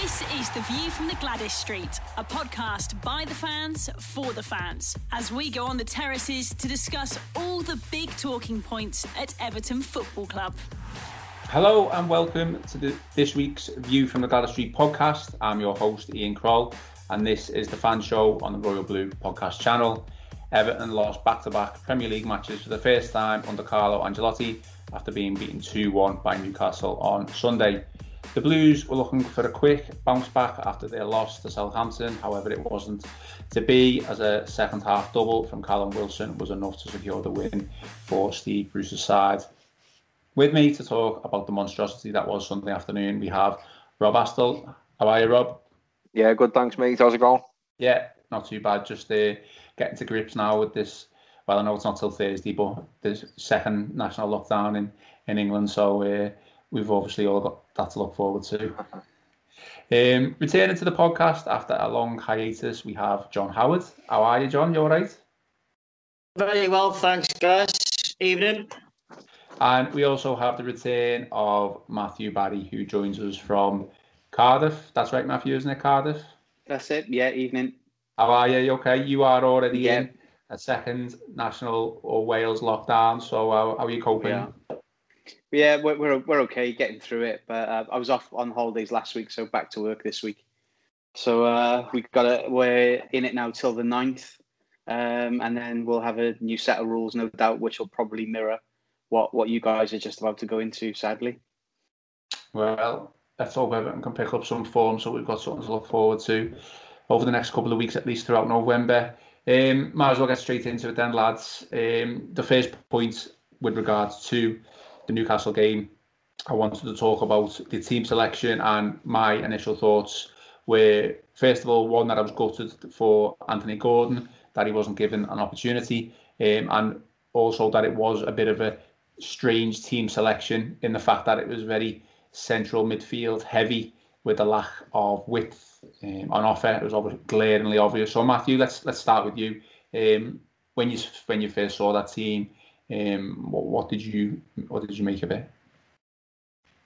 This is The View from the Gladys Street, a podcast by the fans for the fans, as we go on the terraces to discuss all the big talking points at Everton Football Club. Hello and welcome to the, this week's View from the Gladys Street podcast. I'm your host, Ian Kroll, and this is the fan show on the Royal Blue podcast channel. Everton lost back to back Premier League matches for the first time under Carlo Ancelotti after being beaten 2 1 by Newcastle on Sunday. The Blues were looking for a quick bounce back after their loss to Southampton, however, it wasn't to be as a second half double from Callum Wilson was enough to secure the win for Steve Bruce's side. With me to talk about the monstrosity that was Sunday afternoon, we have Rob Astle. How are you, Rob? Yeah, good. Thanks, mate. How's it going? Yeah, not too bad. Just uh, getting to grips now with this. Well, I know it's not till Thursday, but the second national lockdown in, in England. So uh, we've obviously all got that to look forward to. Um, returning to the podcast after a long hiatus, we have John Howard. How are you, John? You all right? Very well, thanks, guys. Evening. And we also have the return of Matthew Barry, who joins us from Cardiff. That's right, Matthew, isn't it? Cardiff. That's it. Yeah, evening. How are you? You okay? You are already Yeah. in a second national or Wales lockdown. So how, how are you coping? Yeah. Yeah, we're, we're we're okay getting through it. But uh, I was off on holidays last week, so back to work this week. So uh, we got a, we're in it now till the 9th. Um, and then we'll have a new set of rules, no doubt, which will probably mirror what what you guys are just about to go into. Sadly, Well, let's hope Everton can pick up some form so we've got something to look forward to over the next couple of weeks, at least throughout November. Um, might as well get straight into it then, lads. Um, the first point with regards to the Newcastle game, I wanted to talk about the team selection and my initial thoughts were, first of all, one that I was gutted for Anthony Gordon, that he wasn't given an opportunity, um, and also that it was a bit of a strange team selection in the fact that it was very central midfield heavy with a lack of width um, on offer. It was obviously glaringly obvious. So Matthew, let's let's start with you. Um, when you when you first saw that team, um, what, what did you what did you make of it?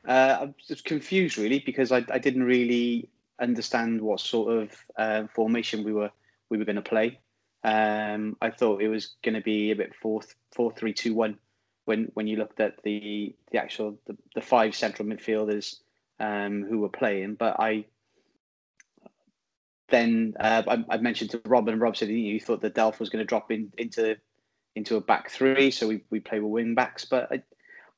uh, I was confused really because I, I didn't really understand what sort of uh, formation we were we were going to play. Um, I thought it was going to be a bit four four three two one when when you looked at the the actual the, the five central midfielders um, who were playing. But I then uh, I, I mentioned to Rob and Rob said he thought that Delph was going to drop in into into a back three, so we, we play with wing backs. But I,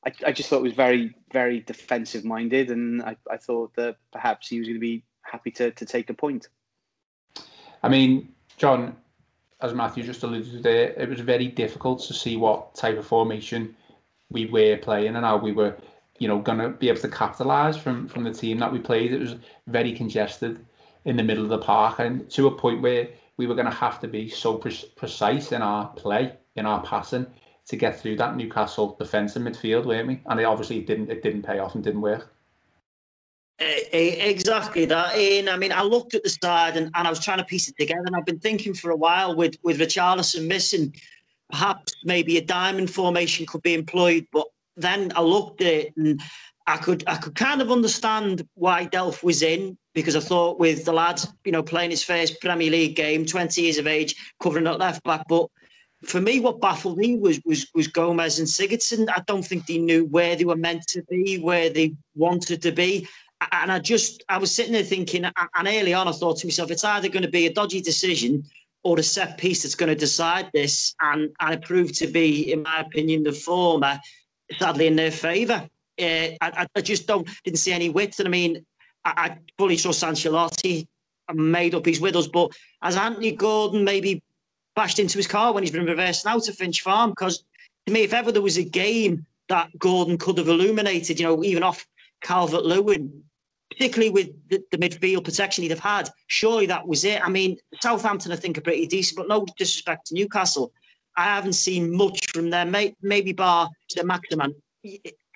I, I just thought it was very very defensive minded, and I, I thought that perhaps he was going to be happy to to take a point. I mean, John, as Matthew just alluded to there, it was very difficult to see what type of formation we were playing and how we were, you know, going to be able to capitalise from from the team that we played. It was very congested in the middle of the park and to a point where we were going to have to be so pre- precise in our play, in our passing, to get through that Newcastle defence defensive midfield, weren't we? And it obviously didn't it didn't pay off and didn't work. Exactly that, Ian. I mean, I looked at the side and, and I was trying to piece it together, and I've been thinking for a while with with Richarlison missing, perhaps maybe a diamond formation could be employed. But then I looked at it and I could I could kind of understand why Delph was in because I thought with the lads, you know, playing his first Premier League game, 20 years of age, covering at left back. But for me, what baffled me was was was Gomes and Sigurdsson. I don't think they knew where they were meant to be, where they wanted to be. And I just, I was sitting there thinking, and early on, I thought to myself, it's either going to be a dodgy decision or the set piece that's going to decide this. And, and it proved to be, in my opinion, the former, sadly, in their favour. Uh, I, I just don't didn't see any width. And I mean, I, I fully trust Ancelotti. I'm made up he's with us, but as Anthony Gordon maybe bashed into his car when he's been reversed now to Finch Farm, because to me, if ever there was a game that Gordon could have illuminated, you know, even off Calvert Lewin, particularly with the, the, midfield protection he'd have had. Surely that was it. I mean, Southampton, I think, are pretty decent, but no disrespect to Newcastle. I haven't seen much from them. Maybe bar to the maximum.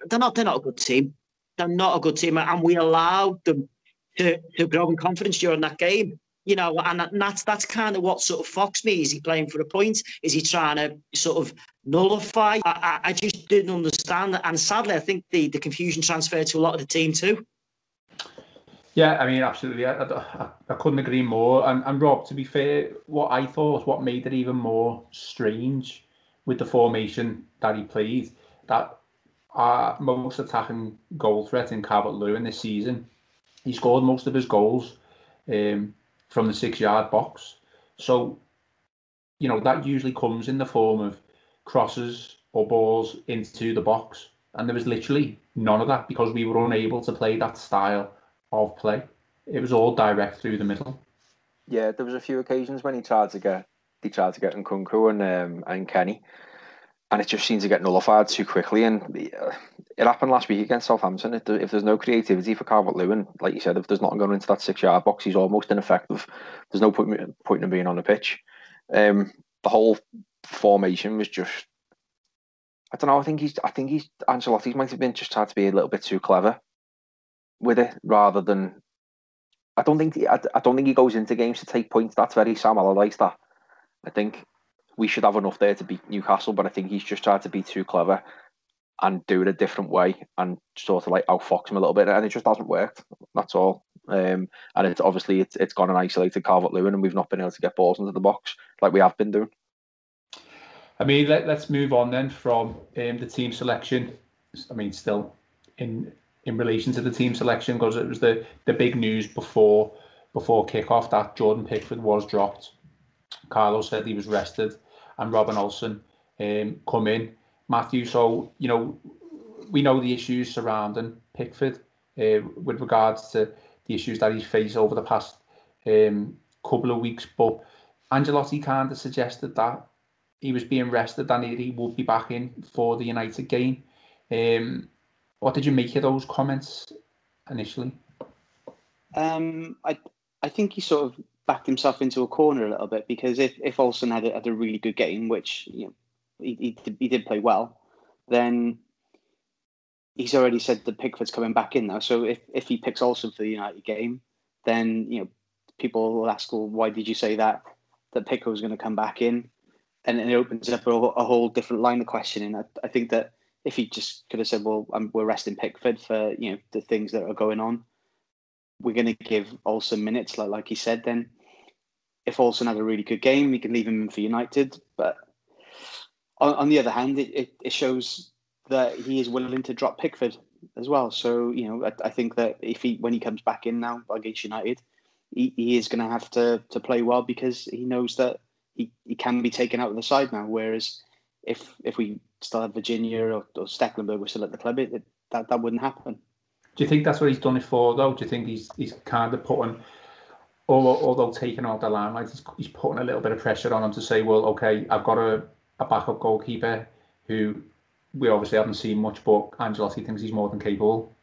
They're not. They're not a good team. They're not a good team, and we allowed them to, to grow in confidence during that game. You know, and that's that's kind of what sort of foxed me. Is he playing for a point? Is he trying to sort of nullify? I, I just didn't understand that, and sadly, I think the the confusion transferred to a lot of the team too. Yeah, I mean, absolutely. I, I, I, couldn't agree more. And, and Rob, to be fair, what I thought, what made it even more strange with the formation that he played, that our most attacking goal threat in Calvert Lewin this season, he scored most of his goals um, from the six yard box. So, you know, that usually comes in the form of crosses or balls into the box. And there was literally none of that because we were unable to play that style of play. It was all direct through the middle. Yeah, there was a few occasions when he tried to get he tried to get Nkounkou and um, and Kenny, and it just seems to get nullified too quickly. And uh, it happened last week against Southampton. If, there's no creativity for Calvert Lewin, like you said, if there's nothing going into that six yard box, he's almost ineffective. There's no point point in being on the pitch. Um, the whole formation was just. I don't know. I think he's. I think he's. Ancelotti might have been just tried to be a little bit too clever with it rather than. I don't think I, I don't think he goes into games to take points. That's very Sam Allardyce. That I think we should have enough there to beat Newcastle, but I think he's just tried to be too clever and do it a different way and sort of like outfox him a little bit, and it just hasn't worked. That's all. Um, and it's obviously it's it's gone and isolated Calvert Lewin, and we've not been able to get balls into the box like we have been doing. I mean, let, us move on then from um, the team selection. I mean, still in in relation to the team selection because it was the the big news before before kickoff that Jordan Pickford was dropped. Carlos said he was rested, and Robin Olsen um, come in. Matthew, so you know we know the issues surrounding Pickford uh, with regards to the issues that he's faced over the past um, couple of weeks, but Ancelotti kind of suggested that he was being rested and he would be back in for the United game. Um, what did you make of those comments initially? Um, I I think he sort of backed himself into a corner a little bit because if, if Olsen had a, had a really good game, which you know he, he, he did play well, then he's already said that Pickford's coming back in now. So if, if he picks Olsen for the United game, then you know people will ask, well, why did you say that that Pickford was going to come back in? And it opens up a, whole different line of questioning. I, I think that if he just could have said, "Well, I'm, we're resting Pickford for you know the things that are going on," we're going to give Olsen minutes, like like he said. Then, if Olsen had a really good game, we can leave him for United. But on, on the other hand, it, it, it, shows that he is willing to drop Pickford as well. So you know, I, I think that if he when he comes back in now against United, he, he is going to have to to play well because he knows that he, he can be taken out of the side now. Whereas if if we still had Virginia or, or Stekelenburg were still at the club, it, it, that that wouldn't happen. Do you think that's what he's done it for, though? Do you think he's he's kind of putting, although, although taking out the limelight, he's, he's putting a little bit of pressure on him to say, well, okay, I've got a, a backup goalkeeper who we obviously haven't seen much, but Ancelotti thinks he's more than capable.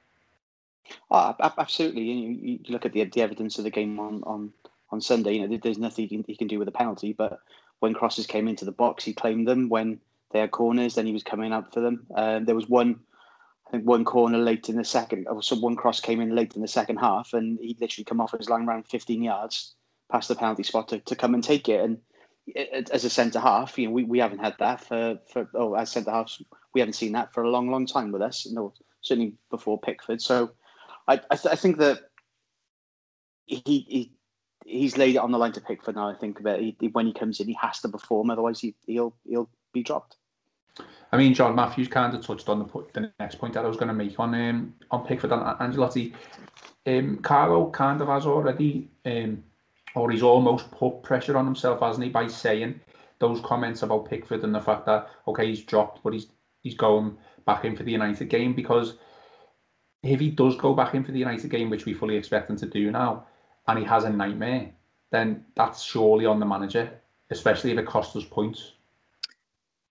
Oh, absolutely. You, you look at the, the evidence of the game on, on, on Sunday. You know, there's nothing he can, he can do with a penalty. But when crosses came into the box, he claimed them. When they had corners, then he was coming up for them. Um, there was one, I think, one corner late in the second. Oh, so one cross came in late in the second half, and he literally come off his line around 15 yards past the penalty spot to, to come and take it. And as a centre half, you know, we, we haven't had that for for oh as centre halves, we haven't seen that for a long, long time with us. Know, certainly before Pickford. So I I, th- I think that he, he he's laid it on the line to Pickford now. I think about he, when he comes in, he has to perform, otherwise he, he'll he'll be dropped. I mean, John Matthews kind of touched on the, the next point that I was going to make on um, on Pickford and Ancelotti. Um, Carlo kind of has already, um, or he's almost put pressure on himself, hasn't he, by saying those comments about Pickford and the fact that okay, he's dropped, but he's he's going back in for the United game because if he does go back in for the United game, which we fully expect him to do now, and he has a nightmare, then that's surely on the manager, especially if it costs us points.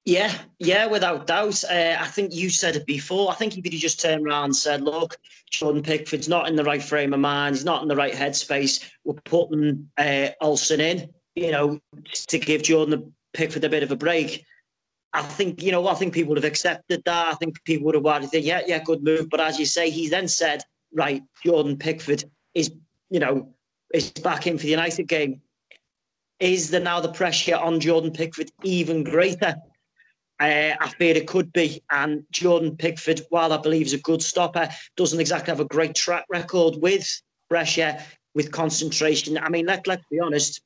Yeah, yeah, without doubt. Uh, I think you said it before. I think if he just turned around and said, look, Jordan Pickford's not in the right frame of mind, he's not in the right headspace, we're putting uh, Olsen in, you know, to give Jordan Pickford a bit of a break. I think, you know, I think people would have accepted that. I think people would have wanted to, yeah, yeah, good move. But as you say, he then said, right, Jordan Pickford is, you know, is back in for the United game. Is there now the pressure on Jordan Pickford even greater? Uh, I fear it could be. And Jordan Pickford, while I believe is a good stopper, doesn't exactly have a great track record with pressure, with concentration. I mean, let, let's be honest,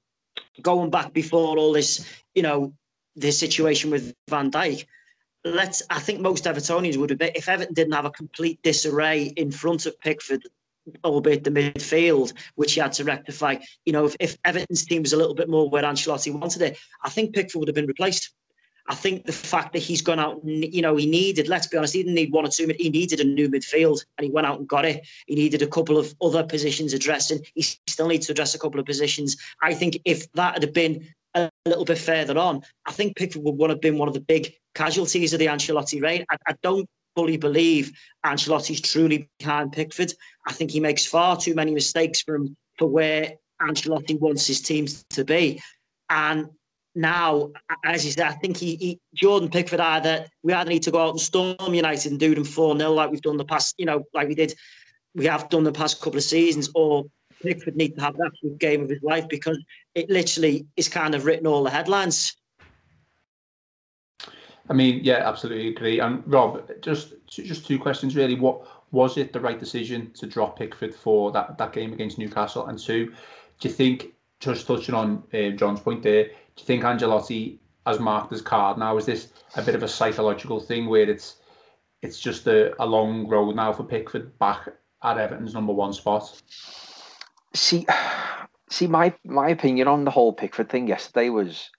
going back before all this, you know, this situation with Van Dijk, let's I think most Evertonians would have been if Everton didn't have a complete disarray in front of Pickford, albeit the midfield, which he had to rectify. You know, if, if Everton's team was a little bit more where Ancelotti wanted it, I think Pickford would have been replaced. I think the fact that he's gone out, you know, he needed, let's be honest, he didn't need one or two, he needed a new midfield and he went out and got it. He needed a couple of other positions addressing. He still needs to address a couple of positions. I think if that had been a little bit further on, I think Pickford would have been one of the big casualties of the Ancelotti reign. I, I don't fully believe Ancelotti's truly behind Pickford. I think he makes far too many mistakes from for where Ancelotti wants his teams to be. And now, as you said, I think he, he, Jordan Pickford either we either need to go out and storm United and do them 4 0 like we've done the past, you know, like we did, we have done the past couple of seasons, or Pickford need to have that game of his life because it literally is kind of written all the headlines. I mean, yeah, absolutely agree. And Rob, just just two questions really. What was it the right decision to drop Pickford for that, that game against Newcastle? And two, do you think, just touching on uh, John's point there, do you think Ancelotti has marked his card now? Is this a bit of a psychological thing where it's it's just a, a long road now for Pickford back at Everton's number one spot? See, see, my my opinion on the whole Pickford thing yesterday was,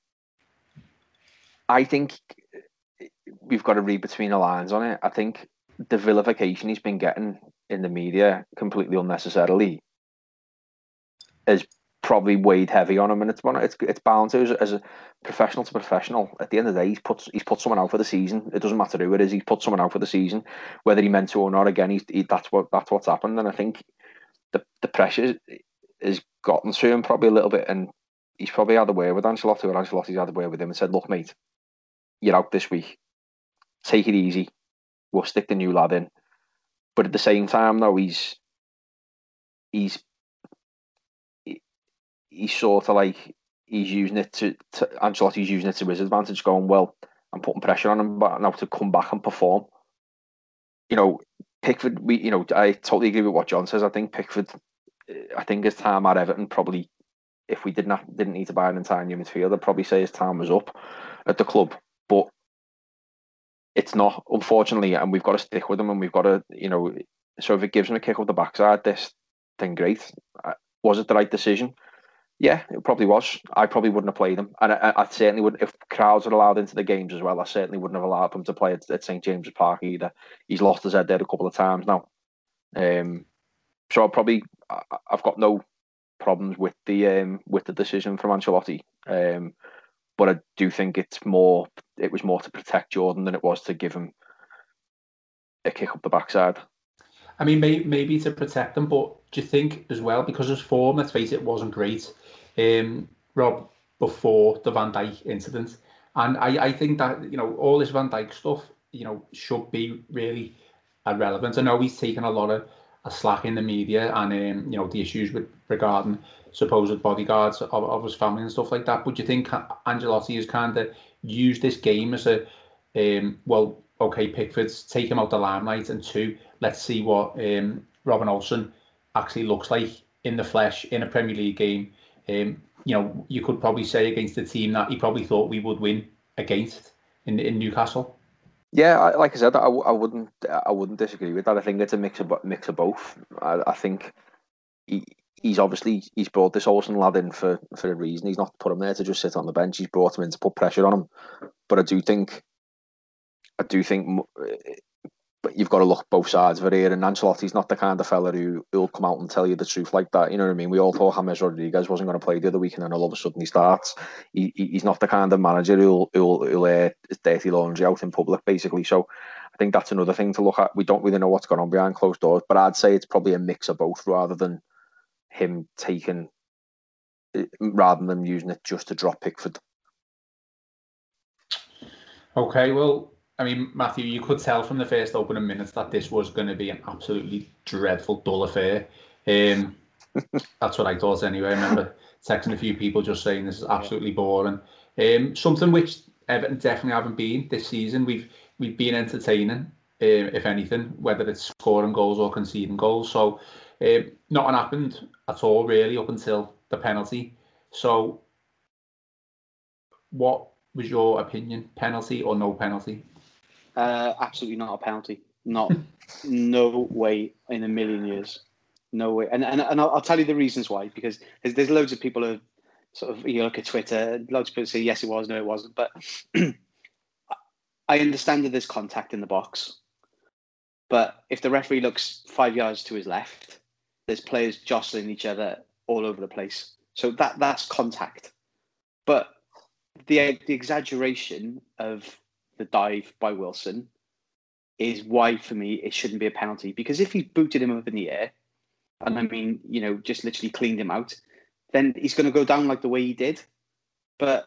I think we've got to read between the lines on it. I think the vilification he's been getting in the media completely unnecessarily has probably weighed heavy on him, and it's one it's it's to as, as, a professional to professional. At the end of the day, he's put he's put someone out for the season. It doesn't matter who it is. He's put someone out for the season, whether he meant to or not. Again, he's he, that's what that's what's happened, and I think the the pressure has gotten to him probably a little bit, and he's probably had a way with Ancelotti, or Ancelotti's had a way with him and said, "Look, mate, you're out this week. Take it easy. We'll stick the new lad in." But at the same time, though, he's he's he's sort of like he's using it to, to Ancelotti's using it to his advantage, going, "Well, I'm putting pressure on him, but now to come back and perform." You know, Pickford. We, you know, I totally agree with what John says. I think Pickford I think his time at Everton probably, if we did not didn't need to buy an entire new midfield, I'd probably say his time was up at the club. But it's not, unfortunately, and we've got to stick with him, and we've got to, you know, so if it gives him a kick up the backside, this thing, great. Uh, was it the right decision? Yeah, it probably was. I probably wouldn't have played him, and I, I certainly would. If crowds are allowed into the games as well, I certainly wouldn't have allowed him to play at, at St James's Park either. He's lost his head there a couple of times now. Um, so I'll probably I've got no problems with the um, with the decision from Ancelotti. Um, but I do think it's more it was more to protect Jordan than it was to give him a kick up the backside. I mean, may, maybe to protect them, but do you think as well because his form, let's face it, wasn't great. Um, Rob before the Van Dijk incident, and I, I think that you know all this Van Dijk stuff, you know, should be really irrelevant. I know he's taken a lot of a slack in the media and um, you know the issues with regarding supposed bodyguards of, of his family and stuff like that. But do you think Ancelotti has kind of used this game as a um, well, okay, Pickford's take him out the limelight, and two, let's see what um, Robin Olsen actually looks like in the flesh in a Premier League game. Um, you know, you could probably say against the team that he probably thought we would win against in in Newcastle. Yeah, like I said, I, I wouldn't I wouldn't disagree with that. I think it's a mix of mix of both. I, I think he he's obviously he's brought this Olsen lad in for for a reason. He's not put him there to just sit on the bench. He's brought him in to put pressure on him. But I do think I do think but you've got to look both sides of it here. And Ancelotti's not the kind of fella who will come out and tell you the truth like that. You know what I mean? We all thought James Rodriguez wasn't going to play the other week, and then all of a sudden he starts. He, he's not the kind of manager who'll who'll, who'll air his dirty laundry out in public, basically. So I think that's another thing to look at. We don't really know what's going on behind closed doors, but I'd say it's probably a mix of both rather than him taking eh, rather than using it just to drop Pickford. Okay, well, I mean, Matthew, you could tell from the first opening minutes that this was going to be an absolutely dreadful, dull affair. Um, that's what I thought anyway. I remember texting a few people just saying this is absolutely boring. Um, something which Everton definitely haven't been this season. We've we've been entertaining, um, if anything, whether it's scoring goals or conceding goals. So um, nothing happened at all really up until the penalty. So what was your opinion? Penalty or no penalty? Uh, absolutely not a penalty. Not, no way in a million years. No way. And and, and I'll, I'll tell you the reasons why. Because there's, there's loads of people who sort of you look at Twitter, loads of people say yes it was, no it wasn't. But I understand that there's contact in the box. But if the referee looks five yards to his left, there's players jostling each other all over the place. So that that's contact. But the the exaggeration of the dive by Wilson is why for me it shouldn't be a penalty. Because if he booted him up in the air and I mean you know just literally cleaned him out then he's going to go down like the way he did. But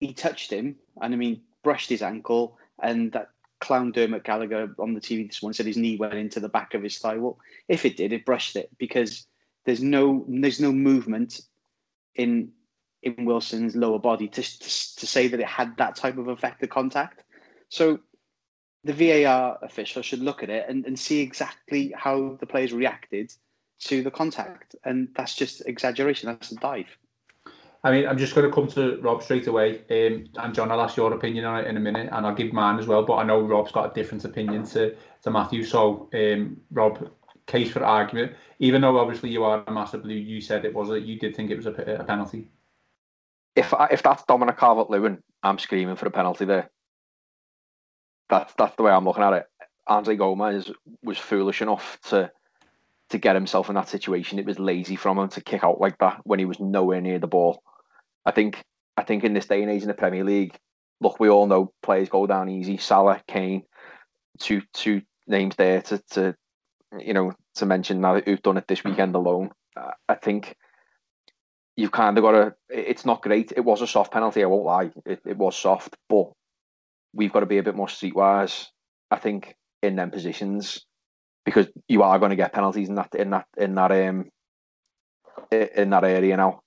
he touched him and I mean brushed his ankle and that clown Dermot Gallagher on the TV this morning said his knee went into the back of his thigh. Well if it did it brushed it because there's no there's no movement in in Wilson's lower body to, to, to say that it had that type of effective contact. So the VAR official should look at it and, and see exactly how the players reacted to the contact. And that's just exaggeration. That's a dive. I mean, I'm just going to come to Rob straight away. Um, and John, I'll ask your opinion on it in a minute, and I'll give mine as well. But I know Rob's got a different opinion to, to Matthew. So, um, Rob, case for argument. Even though obviously you are a massive blue, you said it was a, you did think it was a, a penalty if I, if that's Dominic Calvert-Lewin, I'm screaming for a penalty there. That's that's the way I'm looking at it. Andre Gomes was foolish enough to to get himself in that situation. It was lazy from him to kick out like that when he was nowhere near the ball. I think I think in this day and age in the Premier League, look, we all know players go down easy. Salah, Kane, two two names there to to you know to mention now that who've done it this weekend alone. I think you've kind of got to. It's not great. It was a soft penalty. I won't lie. It, it was soft, but we've got to be a bit more streetwise. I think in them positions because you are going to get penalties in that in that in that um in that area now,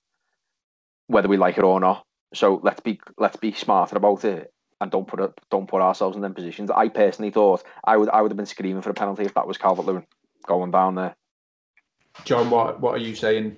whether we like it or not. So let's be let's be smarter about it and don't put it, don't put ourselves in them positions. I personally thought I would I would have been screaming for a penalty if that was Calvert Lewin going down there. John, what what are you saying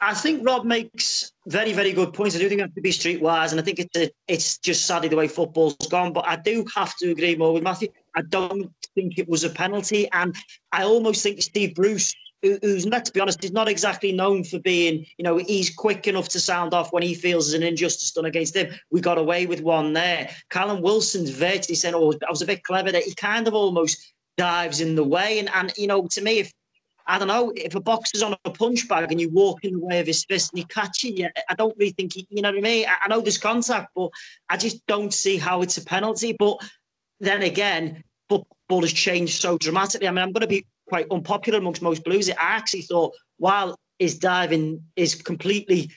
I think Rob makes very, very good points. I do think we have to be streetwise, and I think it's a, it's just sadly the way football's gone. But I do have to agree more with Matthew. I don't think it was a penalty, and I almost think Steve Bruce, who's let's be honest, is not exactly known for being, you know, he's quick enough to sound off when he feels there's an injustice done against him. We got away with one there. Callum Wilson's virtually saying, "Oh, I was a bit clever." there." he kind of almost dives in the way, and and you know, to me, if I don't know, if a boxer's on a punch bag and you walk in the way of his fist and he catches you, I don't really think, he, you know what I mean? I, know there's contact, but I just don't see how it's a penalty. But then again, football has changed so dramatically. I mean, I'm going to be quite unpopular amongst most blues. I actually thought while his diving is completely,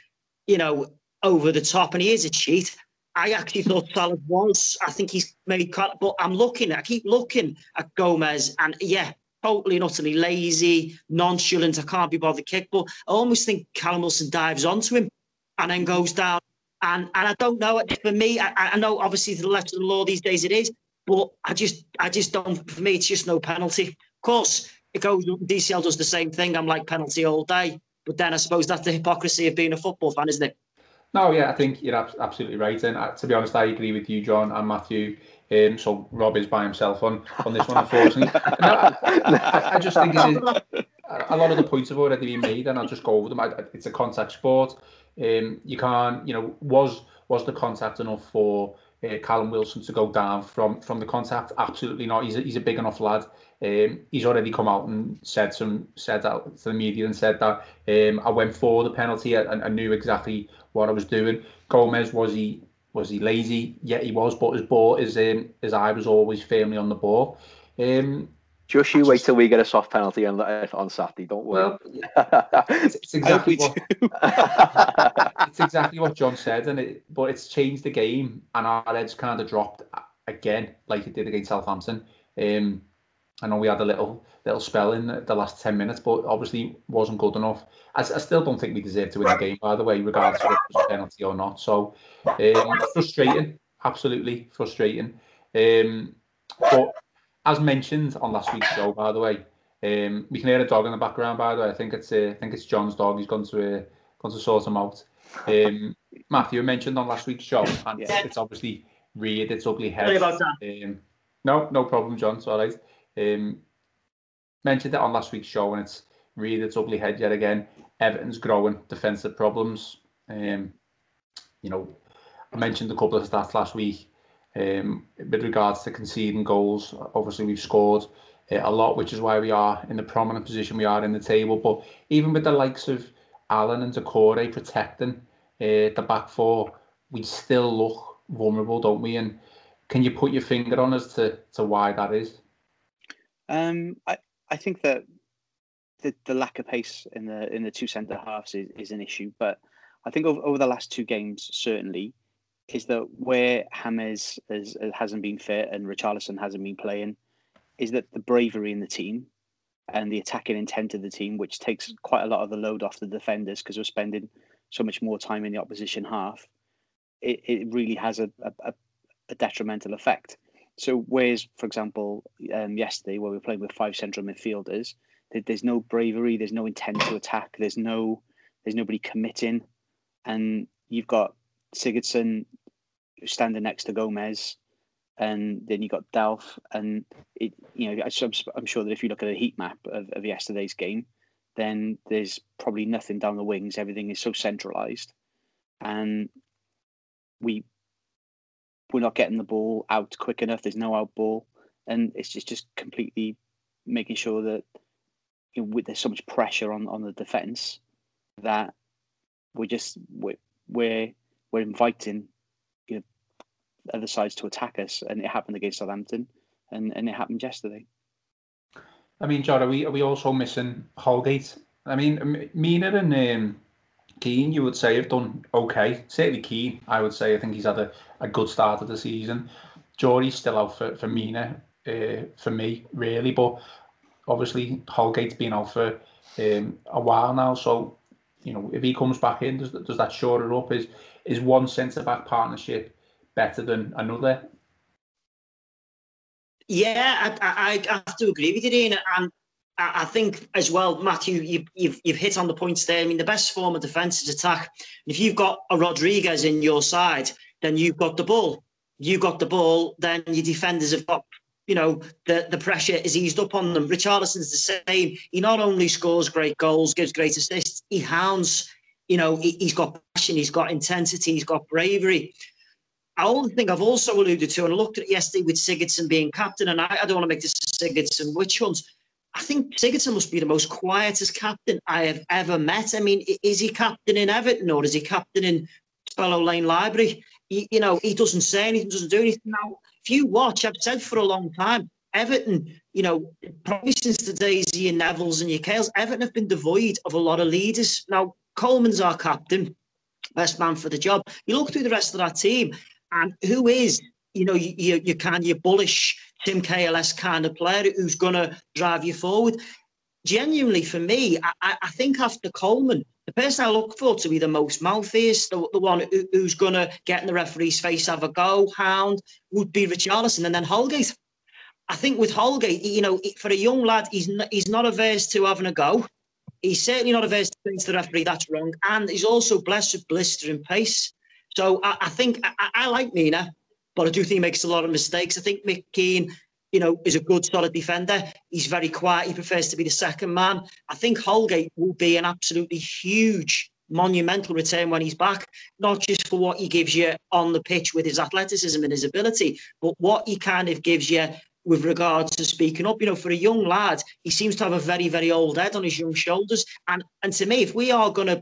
you know, over the top and he is a cheat, I actually thought Salah was. I think he's made cut, but I'm looking, I keep looking at Gomes, and yeah, totally and utterly lazy, nonchalant. I can't be bothered to kick. But I almost think Callum Wilson dives onto him and then goes down. And and I don't know. For me, I, I know obviously the left of the law these days it is, but I just I just don't. For me, it's just no penalty. Of course, it goes. DCL does the same thing. I'm like penalty all day. But then I suppose that's the hypocrisy of being a football fan, isn't it? No, yeah, I think you're absolutely right. And uh, to be honest, I agree with you, John and Matthew. Um, so Rob is by himself on, on this one, unfortunately. I, I, I, just think it, a lot of the points have already been made, and I'll just go over them. I, it's a contact sport. Um, you can't, you know, was was the contact enough for uh, Callum Wilson to go down from from the contact. Absolutely not. He's a, he's a big enough lad. Um, he's already come out and said some said that to the media and said that um, I went for the penalty and I knew exactly what I was doing. Gomes was he was he lazy? Yeah, he was, but his ball his um, his eye was always firmly on the ball. Um, just you wait till we get a soft penalty on on Saturday. Don't worry. Well, it's, it's exactly what it's exactly what John said, and it but it's changed the game, and our heads kind of dropped again, like it did against Southampton. Um, I know we had a little little spell in the last ten minutes, but obviously wasn't good enough. I, I still don't think we deserve to win the game, by the way, regardless of if it a penalty or not. So um, frustrating, absolutely frustrating. Um, but as mentioned on last week's show, by the way, um, we can hear a dog in the background. By the way, I think it's uh, I think it's John's dog. He's gone to uh, gone to sort him out. Um, Matthew mentioned on last week's show, and yeah. it's, it's obviously reared its ugly head. Sorry about that. Um, no, no problem, John. It's all right. Um, mentioned it on last week's show, and it's reared its ugly head yet again. Everton's growing defensive problems. Um, you know, I mentioned a couple of stats last week. Um, with regards to conceding goals, obviously we've scored uh, a lot, which is why we are in the prominent position we are in the table. But even with the likes of Allan and Doucouré protecting uh, the back four, we still look vulnerable, don't we? And can you put your finger on as to, to why that is? Um, I, I think that the, the lack of pace in the in the two centre halves is, is an issue, but I think over, over the last two games, certainly, is that where James has, hasn't been fit and Richarlison hasn't been playing, is that the bravery in the team and the attacking intent of the team, which takes quite a lot of the load off the defenders because we're spending so much more time in the opposition half, it, it really has a, a, a detrimental effect. So, whereas, for example, um, yesterday where we were playing with five central midfielders, there's no bravery, there's no intent to attack, there's no, there's nobody committing, and you've got Sigurdsson standing next to Gomes, and then you got Delph, and it, you know, I'm, sure that if you look at a heat map of, of yesterday's game, then there's probably nothing down the wings. Everything is so centralized, and we we're not getting the ball out quick enough. There's no out ball, and it's just just completely making sure that you know, there's so much pressure on on the defense that we're just we're we're, we're inviting other sides to attack us, and it happened against Southampton, and and it happened yesterday. I mean, John, are we are we also missing Holgate? I mean, Mina and um, Keane, you would say, have done okay. Certainly Keane, I would say. I think he's had a, a good start of the season. Jory's still out for, for Mina, uh, for me, really. But obviously, Holgate's been out for um, a while now. So, you know, if he comes back in, does, does that shore it up? Is, is one centre back partnership better than another? Yeah, I, I, I have to agree with you, Dean. And I think as well, Matthew, you, you've you've hit on the points there. I mean, the best form of defence is attack. If you've got a Rodriguez in your side, then you've got the ball. You've got the ball, then your defenders have got, you know, the, the pressure is eased up on them. Richarlison's the same. He not only scores great goals, gives great assists, he hounds. You know, he, has got passion, he's got intensity, he's got bravery. I only think I've also alluded to, and I looked at yesterday with Sigurdsson being captain, and I, I don't want to make this a Sigurdsson witch hunt I think Sigurdsson must be the most quietest captain I have ever met. I mean, is he captain in Everton or is he captain in Fellow Lane Library? He, you know, he doesn't say anything, doesn't do anything. Now, if you watch, I've said for a long time, Everton, you know, probably since the days of your Nevilles and your Cahills, Everton have been devoid of a lot of leaders. Now, Coleman's our captain, best man for the job. You look through the rest of that team, and who is, you know, you, you, you kind of bullish Tim Cahill's kind of player who's going to drive you forward. Genuinely, for me, I, I, think after Coleman, the person I look for to be the most mouthiest, the, the one who, who's going to get in the referee's face, have a go, hound, would be Richarlison and then Holgate. I think with Holgate, you know, for a young lad, he's not, he's not averse to having a go. He's certainly not averse to the referee that's wrong, and he's also blessed with blistering pace. So I, I think I, I like Mina but I do think he makes a lot of mistakes. I think Mick Keane, you know, is a good, solid defender. He's very quiet. He prefers to be the second man. I think Holgate will be an absolutely huge monumental return when he's back, not just for what he gives you on the pitch with his athleticism and his ability, but what he kind of gives you with regards to speaking up. You know, for a young lad, he seems to have a very, very old head on his young shoulders. And and to me, if we are going to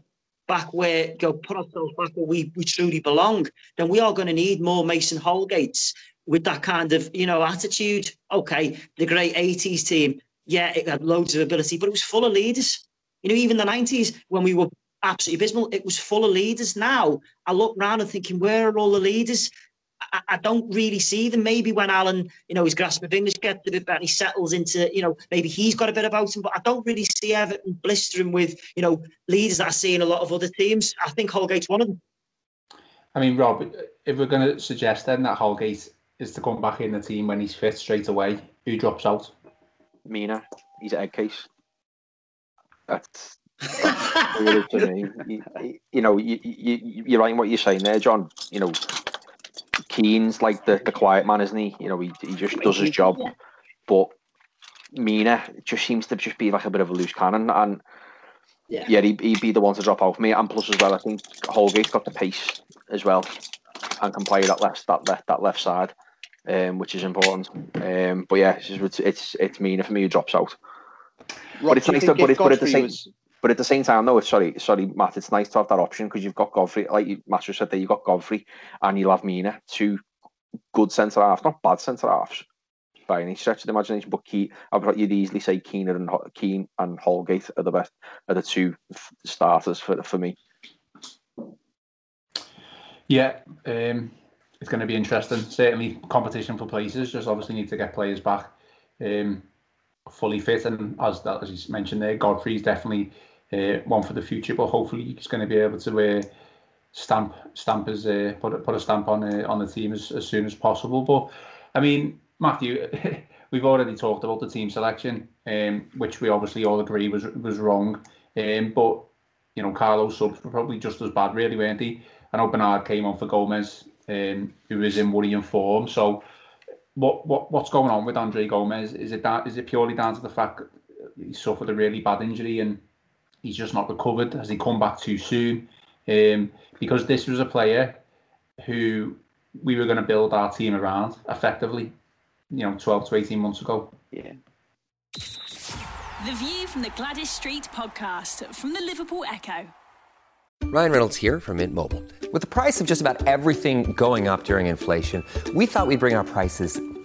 back where go put ourselves back where we, we truly belong, then we are going to need more Mason Holgates with that kind of you know attitude. Okay, the great '80s team, yeah, it had loads of ability, but it was full of leaders. You know, even the '90s when we were absolutely abysmal, it was full of leaders. Now I look around and thinking, where are all the leaders? I, I, don't really see them. Maybe when Allan, you know, his grasp of English gets a bit better, he settles into, you know, maybe he's got a bit about him. But I don't really see Everton blistering with, you know, leaders that I see in a lot of other teams. I think Holgate's one of them. I mean, Rob, if we're going to suggest then that Holgate is to come back in the team when he's fit straight away, who drops out? Mina. He's an egg case. That's to me. You, you know, you, you, you're right in what you're saying there, John. You know, Keane's like the, the quiet man, isn't he? You know, he, he just does his job. But Mina just seems to just be like a bit of a loose cannon. And yeah, yeah he, he'd be the one to drop out for me. And plus, as well, I think Holgate's got the pace as well and can play that left that left that left side, um, which is important. Um, but yeah, it's it's, it's Mina for me who drops out. Rob, but it's nice to, but, it's, but at the same was... but at the same time, no, sorry, sorry, Matt, it's nice to have that option because you've got Godfrey, like Master said there, you've got Godfrey and you'll have Mina, two good centre halves, not bad centre halves by any stretch of the imagination, but Key, I would you'd easily say Keener and Keane and Holgate are the best, are the two starters for for me. Yeah, um, it's going to be interesting. Certainly, competition for places. Just obviously need to get players back um, fully fit, and as that as you mentioned there, Godfrey's definitely uh, one for the future. But hopefully, he's going to be able to uh, stamp stamp his uh, put put a stamp on uh, on the team as, as soon as possible. But I mean, Matthew, we've already talked about the team selection, um, which we obviously all agree was was wrong. Um, but you know, Carlos subs were probably just as bad, really, weren't he? I know Bernard came on for Gomes, um, who is in worrying form. So, what what what's going on with Andre Gomes? Is it that is it purely down to the fact he suffered a really bad injury and he's just not recovered? Has he come back too soon? Um, because this was a player who we were going to build our team around effectively, you know, 12 to 18 months ago. Yeah. The View from the Gladys Street podcast from the Liverpool Echo. Ryan Reynolds here from Mint Mobile. With the price of just about everything going up during inflation, we thought we'd bring our prices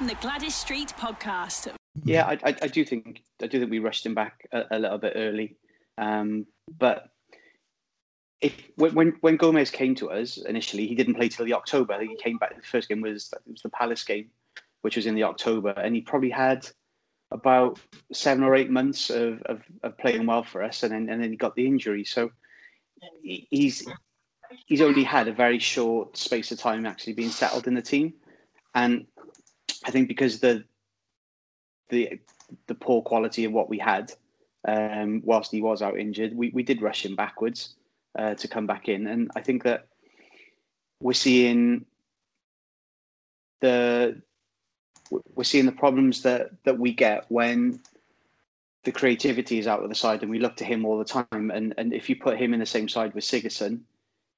from the Gladys Street podcast. Yeah, I, I, I do think I do think we rushed him back a, a little bit early, um, but if when when Gomes came to us initially, he didn't play till the October. He came back. The first game was it was the Palace game, which was in the October, and he probably had about seven or eight months of, of, of playing well for us, and then and then he got the injury. So he's he's only had a very short space of time actually being settled in the team, and I think because the the the poor quality of what we had um, whilst he was out injured, we, we did rush him backwards uh, to come back in, and I think that we're seeing the we're seeing the problems that that we get when the creativity is out of the side, and we look to him all the time. And and if you put him in the same side with Sigurdsson,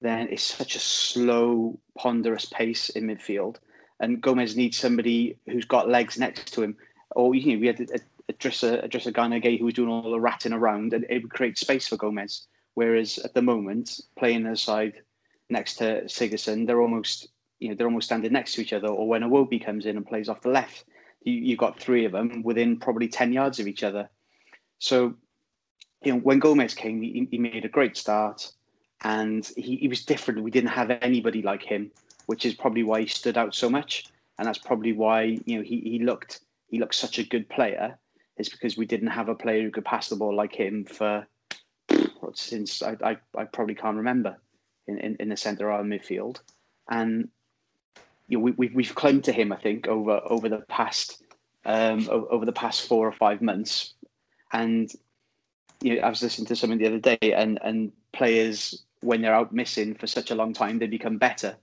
then it's such a slow, ponderous pace in midfield. And Gomes needs somebody who's got legs next to him or you know, we had a, a Idrissa, Idrissa Gana Gueye who was doing all the ratting around, and it would create space for Gomes. Whereas at the moment, playing aside next to Sigurdsson, they're almost you know they're almost standing next to each other. Or when a Iwobi comes in and plays off the left, you you got three of them within probably ten yards of each other. So you know when Gomes came, he, he made a great start, and he, he was different. We didn't have anybody like him, which is probably why he stood out so much, and that's probably why you know he he looked he looks such a good player is because we didn't have a player who could pass the ball like him for since I, I, I probably can't remember in, in, in the centre of our midfield. And you know, we, we've we've clung to him. I think over over the past um, over the past four or five months, and you know, I was listening to something the other day, and and players when they're out missing for such a long time, they become better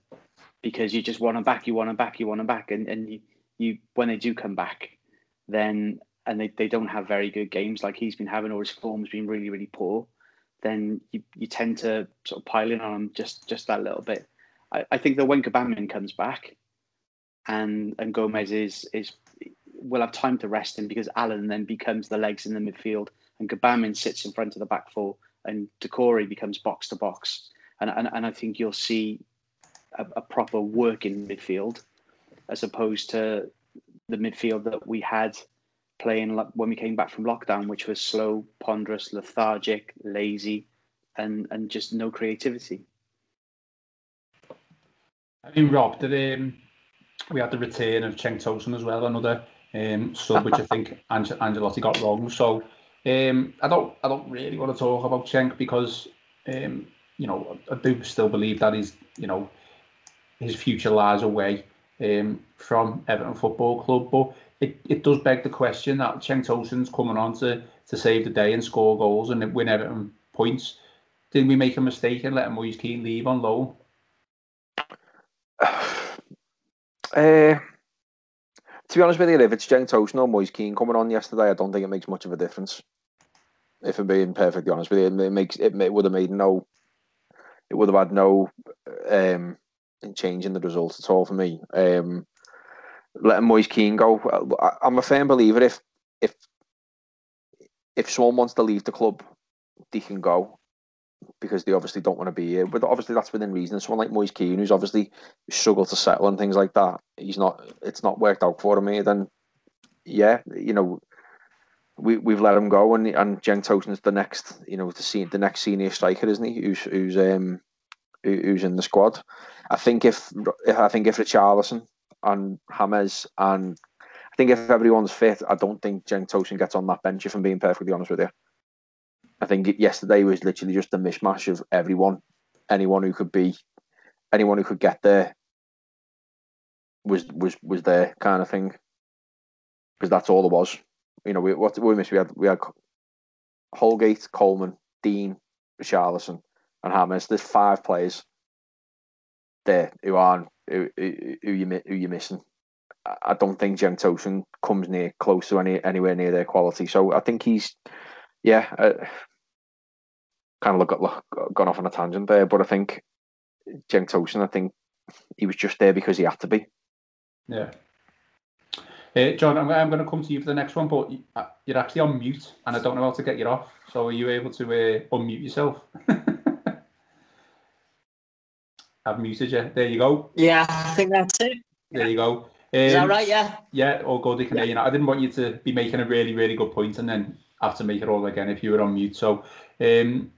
because you just want them back, you want them back, you want them back, and and you you when they do come back, then and they, they don't have very good games like he's been having, or his form's been really really poor, then you, you tend to sort of pile in on him just just that little bit. I, I think that when Gbamin comes back, and and Gomes is is will have time to rest him because Allan then becomes the legs in the midfield and Gbamin sits in front of the back four and Doucouré becomes box to box. And, and, and I think you'll see a, a proper working midfield as opposed to the midfield that we had playing when we came back from lockdown, which was slow, ponderous, lethargic, lazy, and and just no creativity. I mean, Rob, did um, we had the return of Cenk Tosun as well, another um, sub which I think Ange- Ancelotti got wrong. So um, I don't I don't really want to talk about Cenk because um, you know I do still believe that he's you know his future lies away um, from Everton Football Club. But it, it does beg the question that Cenk Tosun's coming on to to save the day and score goals and win Everton points. Did we make a mistake in letting Moise Kean leave on loan? Uh, to be honest with you, if it's Cenk Tosun or Moise Kean coming on yesterday, I don't think it makes much of a difference. If I'm being perfectly honest with you, it makes it, it would have made no, it would have had no um, in the results at all for me. Um, letting Moise Kean go, I, I'm a firm believer if if if someone wants to leave the club, they can go because they obviously don't want to be here. But obviously that's within reason. Someone like Moise Kean, who's obviously struggled to settle and things like that, he's not. It's not worked out for him. Then, yeah, you know, we we've let him go, and and Cenk Tosun's the next, you know, the the next senior striker, isn't he? Who's who's um who's in the squad. I think if I think if Richarlison and James and I think if everyone's fit, I don't think Cenk Tosun gets on that bench. If I'm being perfectly honest with you. I think yesterday was literally just a mishmash of everyone, anyone who could be, anyone who could get there was was was there kind of thing. Because that's all there was. You know, we what we missed. We had we had Holgate, Coleman, Digne, Richarlison, and James. There's five players there who aren't who, who, you who you're missing. I don't think Cenk Tosun comes near close to any anywhere near their quality. So I think he's yeah. Uh, kind of got, look, gone off on a tangent there, but I think Cenk Tosun, I think he was just there because he had to be. Yeah. Uh, John, I'm, I'm going to come to you for the next one, but uh, you're actually on mute, and I don't know how to get you off. So are you able to uh, unmute yourself? I've muted you. There you go. Yeah, I think that's it. There you go. Um, Is that um, right? Yeah. Yeah, all good. Can yeah. you. I didn't want you to be making a really, really good point and then have to make it all again if you were on mute. So um,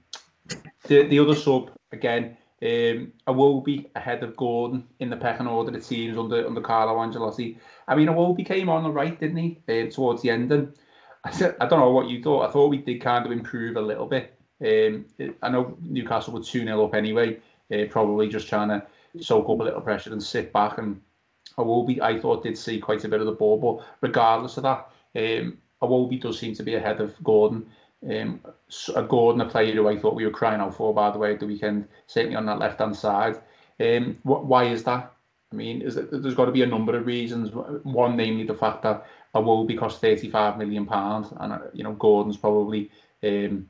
the the other sub again, um, Iwobi ahead of Gordon in the pecking order. It seems under under Carlo Ancelotti. I mean, Iwobi came on the right, didn't he? Uh, towards the end, and I said, I don't know what you thought. I thought we did kind of improve a little bit. Um, I know Newcastle were two 0 up anyway. Uh, probably just trying to soak up a little pressure and sit back. And Iwobi, I thought, did see quite a bit of the ball, but regardless of that, um, Iwobi does seem to be ahead of Gordon. Um, a Gordon, a player who I thought we were crying out for, by the way, at the weekend, certainly on that left hand side. Um, wh- why is that? I mean, is it, there's got to be a number of reasons. One, namely, the fact that Iwobi cost 35 million pounds, and uh, you know Gordon's probably um,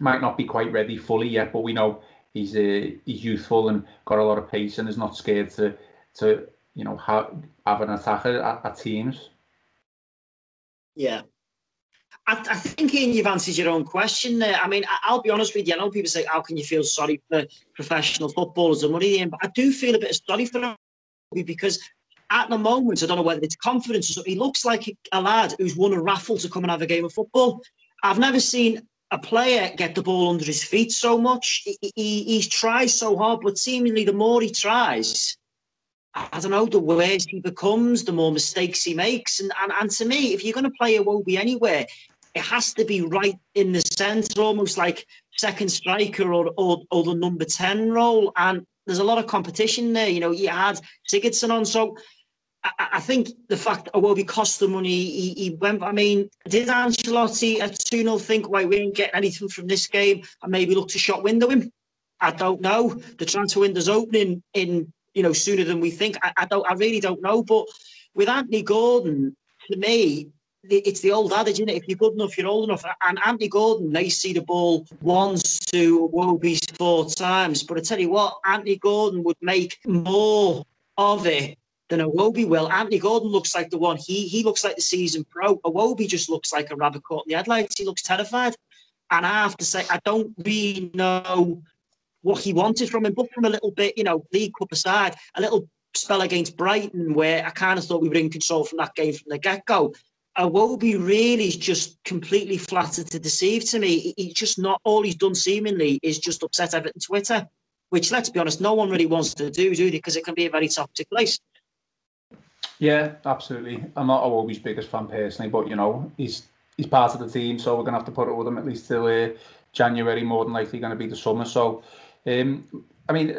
might not be quite ready fully yet, but we know he's uh, he's youthful and got a lot of pace and is not scared to to you know have, have an attacker at, at teams. Yeah, I, think Ian, you've answered your own question there. I mean, I, will be honest with you. I know people say, "How can you feel sorry for professional footballers and money?" But I do feel a bit sorry for him because at the moment, I don't know whether it's confidence or something. He looks like a lad who's won a raffle to come and have a game of football. I've never seen a player get the ball under his feet so much. He, he, he tries so hard, but seemingly the more he tries, I don't know, the worse he becomes, the more mistakes he makes. And, and, and to me, if you're going to play Iwobi anywhere, it has to be right in the centre, almost like second striker or, or, or the number 10 role. And there's a lot of competition there. You know, you had Sigurdsson on, so I, think the fact that Iwobi cost the money, he, he, went. I mean, did Ancelotti at 2 0 think, wait, we ain't getting anything from this game and maybe look to shot window him? I don't know. The transfer window's opening in, you know, sooner than we think. I, I don't, I really don't know. But with Anthony Gordon, to me, it's the old adage, isn't it? If you're good enough, you're old enough. And Anthony Gordon, they see the ball once to Iwobi's four times. But I tell you what, Anthony Gordon would make more of it than Iwobi will. Anthony Gordon looks like the one. He he looks like the season pro. Iwobi just looks like a rabbit caught in the headlights. He looks terrified. And I have to say, I don't really know what he wanted from him, but from a little bit, you know, League Cup aside, a little spell against Brighton where I kind of thought we were in control from that game from the get go. Iwobi really just completely flattered to deceive to me. He's just not all he's done seemingly is just upset Everton Twitter, which let's be honest, no one really wants to do, do they? Because it can be a very toxic place. Yeah, absolutely. I'm not Iwobi's biggest fan personally, but you know, he's he's part of the team, so we're gonna have to put it with him at least till uh, January, more than likely going to be the summer. So, um, I mean,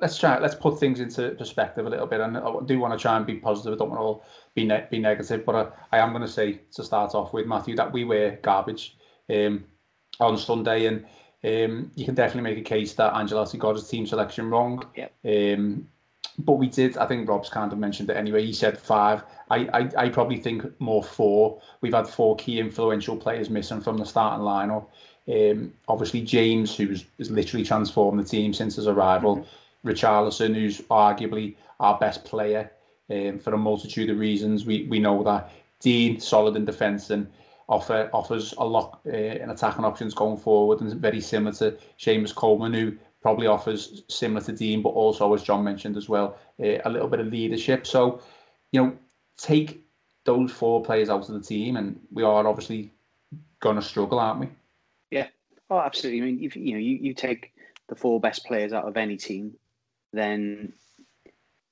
let's try let's put things into perspective a little bit and I do want to try and be positive I don't want to all be ne- be negative but I, I am going to say to start off with Matthew that we were garbage um, on Sunday and um, you can definitely make a case that Ancelotti got his team selection wrong yep. um, but we did I think Rob's kind of mentioned it anyway. He said five. I, I, I probably think more four. We've had four key influential players missing from the starting lineup. Um, obviously James who's has literally transformed the team since his arrival. Mm-hmm. Richarlison, who's arguably our best player um, for a multitude of reasons. We we know that. Digne solid in defence and offer offers a lot uh, in attacking options going forward, and very similar to Seamus Coleman, who probably offers similar to Digne, but also as John mentioned as well, uh, a little bit of leadership. So, you know, take those four players out of the team, and we are obviously going to struggle, aren't we? Yeah. Oh, absolutely. I mean, if, you know, you, you take the four best players out of any team, then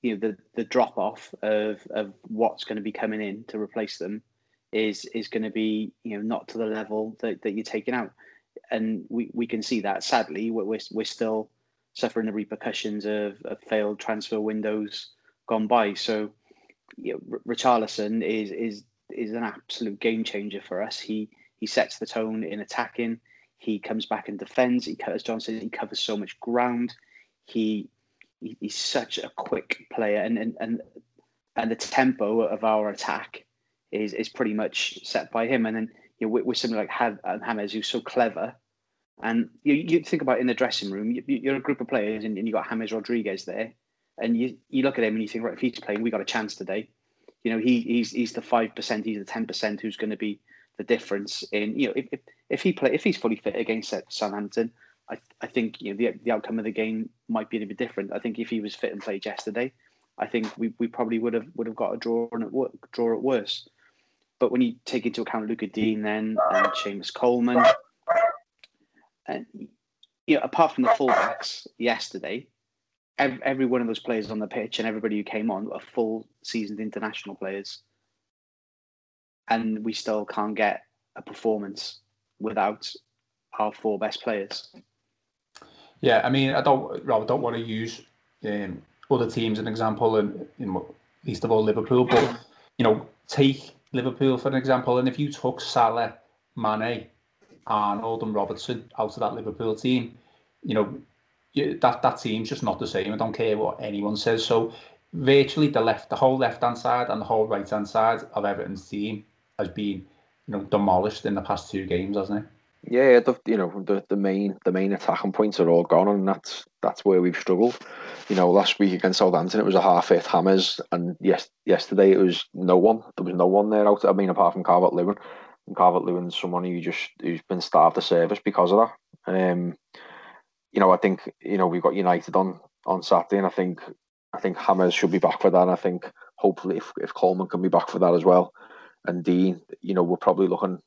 you know the the drop off of of what's going to be coming in to replace them is is going to be you know not to the level that, that you're taking out and we, we can see that sadly we're, we're still suffering the repercussions of, of failed transfer windows gone by. So you know, Richarlison is is is an absolute game changer for us. He he sets the tone in attacking. He comes back and defends. He as John said he covers so much ground. He he's such a quick player, and and and and the tempo of our attack is is pretty much set by him. And then you know, with, with something like uh, James, who's so clever, and you, you think about in the dressing room, you, are a group of players, and, and you got James Rodriguez there, and you you look at him and you think, right, if he's playing, we got a chance today. You know, he he's he's the five percent, he's the ten percent who's going to be the difference in you know if, if, if he play if he's fully fit against Southampton, I, I think you know the, the outcome of the game might be a bit different. I think if he was fit and played yesterday, I think we, we probably would have would have got a draw and draw at worst. But when you take into account Lucas Digne then and Seamus Coleman, and you know apart from the fullbacks yesterday, every, every one of those players on the pitch and everybody who came on are full seasoned international players, and we still can't get a performance without our four best players. Yeah, I mean, I don't, I don't want to use um, other teams as an example, and you know, least of all Liverpool. But you know, take Liverpool for an example, and if you took Salah, Mane, Arnold, and Robertson out of that Liverpool team, you know, that that team's just not the same. I don't care what anyone says. So virtually the left, the whole left hand side and the whole right hand side of Everton's team has been, you know, demolished in the past two games, hasn't it? Yeah, the, you know the, the main the main attacking points are all gone, and that's that's where we've struggled. You know, last week against Southampton, it was a half fit James, and yes, yesterday it was no one. There was no one there out. I mean, apart from Calvert Lewin, and Calvert Lewin's someone who just who's been starved of service because of that. Um, you know, I think you know we've got United on on Saturday, and I think I think James should be back for that. And I think hopefully if, if Coleman can be back for that as well, and Digne, you know, we're probably looking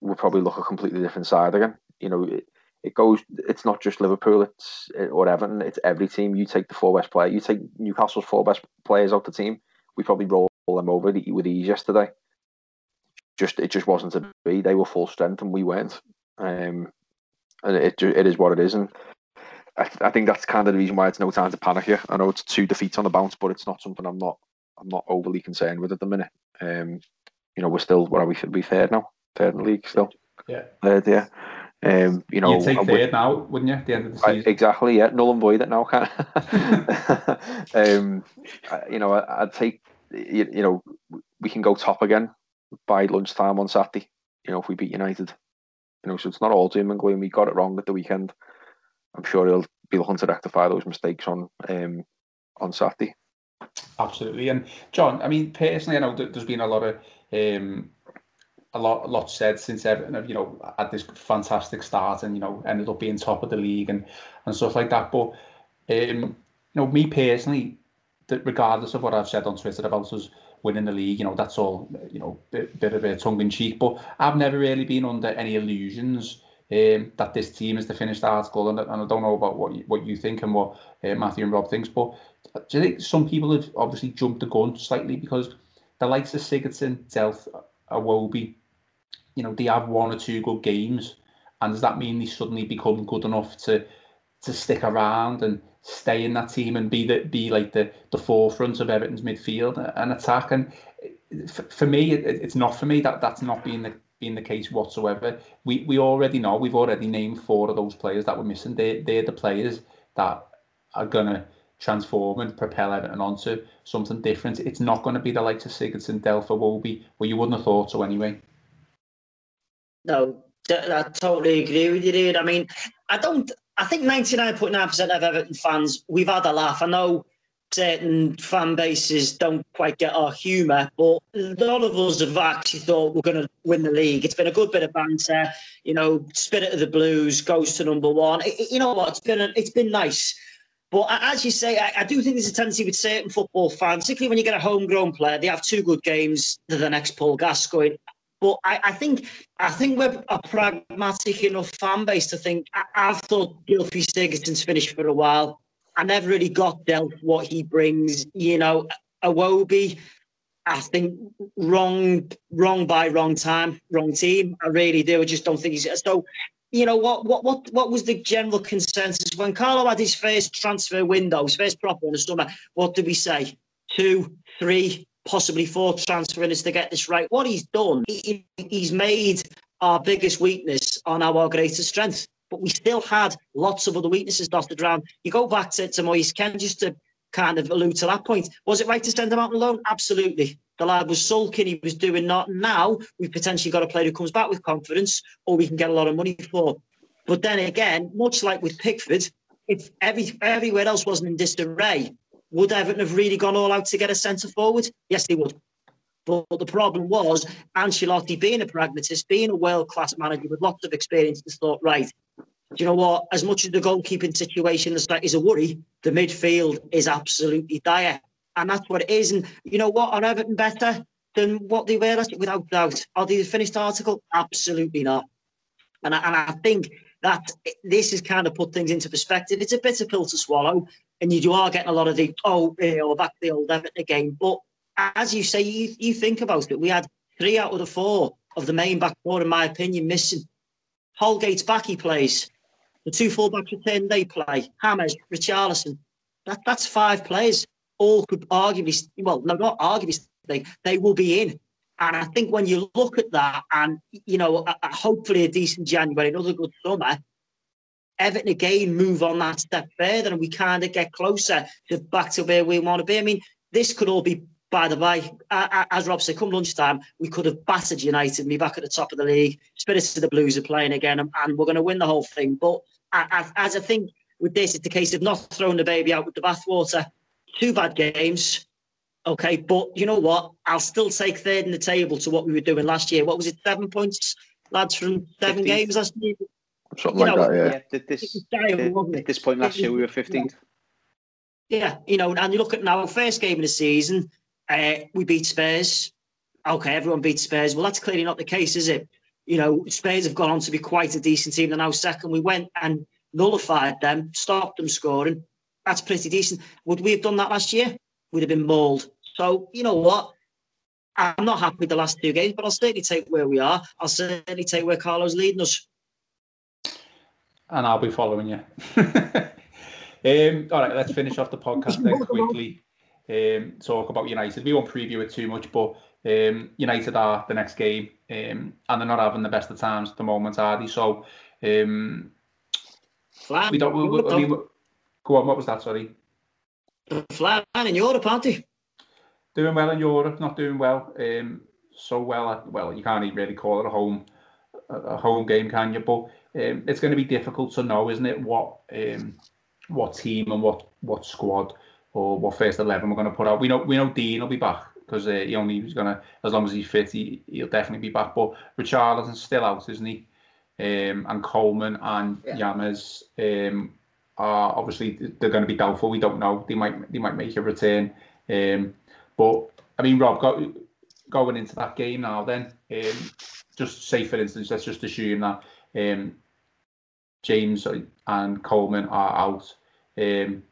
will probably look a completely different side again. You know, it, it goes. It's not just Liverpool. It's or Everton. It's every team. You take the four best player. You take Newcastle's four best players out the team. We probably roll them over with ease yesterday. Just it just wasn't to be. They were full strength and we weren't. Um, and it it is what it is. And I, I think that's kind of the reason why it's no time to panic here. I know it's two defeats on the bounce, but it's not something I'm not I'm not overly concerned with at the minute. Um, you know, we're still what are we? Should be third now, third in the league still. Yeah, third. Yeah. Um, you know, you'd take third now, wouldn't you? At the end of the season, I, exactly. Yeah, null and void it now. Can um, you know, I, would take. You, you know, we can go top again by lunchtime on Saturday. You know, if we beat United. You know, so it's not all doom and gloom. We got it wrong at the weekend. I'm sure he'll be looking to rectify those mistakes on um, on Saturday. Absolutely, and John, I mean personally, I know there's been a lot of um, a lot, a lot said since Everton you know had this fantastic start and you know ended up being top of the league and and stuff like that. But um, you know, me personally, that regardless of what I've said on Twitter about us winning the league, you know, that's all you know, bit, bit of a tongue in cheek. But I've never really been under any illusions um, that this team is the finished article, and, and I don't know about what you, what you think and what uh, Matthew and Rob thinks, but do you think some people have obviously jumped the gun slightly because the likes of Sigurdsson, Delph, Iwobi, you know, they have one or two good games, and does that mean they suddenly become good enough to to stick around and stay in that team and be the be like the the forefront of Everton's midfield and attack? And for, me, it, it's not for me that that's not being the being the case whatsoever. We we already know we've already named four of those players that were missing. They they're the players that are gonna transform and propel Everton onto something different. It's not going to be the likes of Sigurdsson, Delph, Iwobi. Well, you wouldn't have thought so anyway. No, I totally agree with you, dude. I mean, I don't. I think ninety nine point nine percent of Everton fans we've had a laugh. I know certain fan bases don't quite get our humour, but a lot of us have actually thought we're going to win the league. It's been a good bit of banter. You know, Spirit of the Blues goes to number one. It, you know what? It's been a, it's been nice. But as you say, I, I, do think there's a tendency with certain football fans, particularly when you get a homegrown player, they have two good games the next Paul Gascoigne. But I, I, think I think we're a pragmatic enough fan base to think I, have thought Gylfi Sigurdsson's finished for a while. I never really got dealt what he brings. You know, Iwobi, I think wrong, wrong by wrong time, wrong team. I really do. I just don't think he's so. You know what? What? What? What was the general consensus when Carlo had his first transfer window, his first proper in the summer? What did we say? Two, three, possibly four transfer winners to get this right. What he's done, he, he's made our biggest weakness on our greatest strength but we still had lots of other weaknesses dotted around. You go back to, to Moise Kean just to kind of allude to that point. Was it right to send him out on loan? Absolutely. The lad was sulking, he was doing not. Now we've potentially got a player who comes back with confidence or we can get a lot of money for. But then again, much like with Pickford, if every, everywhere else wasn't in disarray, would Everton have really gone all out to get a centre forward? Yes, they would. But the problem was Ancelotti being a pragmatist, being a world class manager with lots of experience, just thought, right, you know what? As much as the goalkeeping situation is, is a worry, the midfield is absolutely dire. And that's what it is. And you know what? Are Everton better than what they were last Without doubt. Are they the finished article? Absolutely not. And I, and I think that this has kind of put things into perspective. It's a bitter pill to swallow. And you, do are getting a lot of the, oh, you know, back the old Everton again. But as you say, you, you think about it. We had three out of the four of the main back four, in my opinion, missing. Holgate's back, he plays. The two fullbacks return, they play. James, Richarlison. That, that's five players. All could arguably, well, no, not arguably, they, they will be in. And I think when you look at that and, you know, hopefully a decent January, another good summer, Everton again move on that step further and we kind of get closer to back to where we want to be. I mean, this could all be by the way, as Rob said, come lunchtime, we could have battered United, me back at the top of the league. Spirits of the Blues are playing again, and, and we're going to win the whole thing. But as, as I think with this, it's the case of not throwing the baby out with the bathwater. Two bad games, okay, but you know what? I'll still take third in the table to what we were doing last year. What was it? Seven points, lads, from seven 15th. games last year. Something you like know, that, yeah. yeah this, dire, at this point last year, we were 15th. Yeah, you know, and you look at now, first game of the season, uh, we beat Spurs. Okay, everyone beat Spurs. Well, that's clearly not the case, is it? You know, Spurs have gone on to be quite a decent team. They're now second. We went and nullified them, stopped them scoring. That's pretty decent. Would we have done that last year? We'd have been mauled. So, you know what? I'm not happy with the last two games, but I'll certainly take where we are. I'll certainly take where Carlo's leading us. And I'll be following you. Um, all right, let's finish off the podcast then quickly. Um, talk about United. We won't preview it too much, but um, United are the next game, um, and they're not having the best of times at the moment, are they? So, um, we don't. We, we, go on. What was that? Sorry. Flat in Europe, aren't they? Doing well in Europe, not doing well. Um, so well, well, you can't even really call it a home a home game, can you? But um, it's going to be difficult to know, isn't it? What um, what team and what what squad or what first eleven we're going to put out. We know we know Digne will be back because uh, he only was going to as long as he's fit, he, he'll definitely be back. But Richarlison's still out, isn't he? Um, and Coleman and yeah. James um, are obviously they're going to be doubtful. We don't know. They might they might make a return. Um, but I mean, Rob, go, going into that game now, then um, just say for instance, let's just assume that um, James and Coleman are out. Um,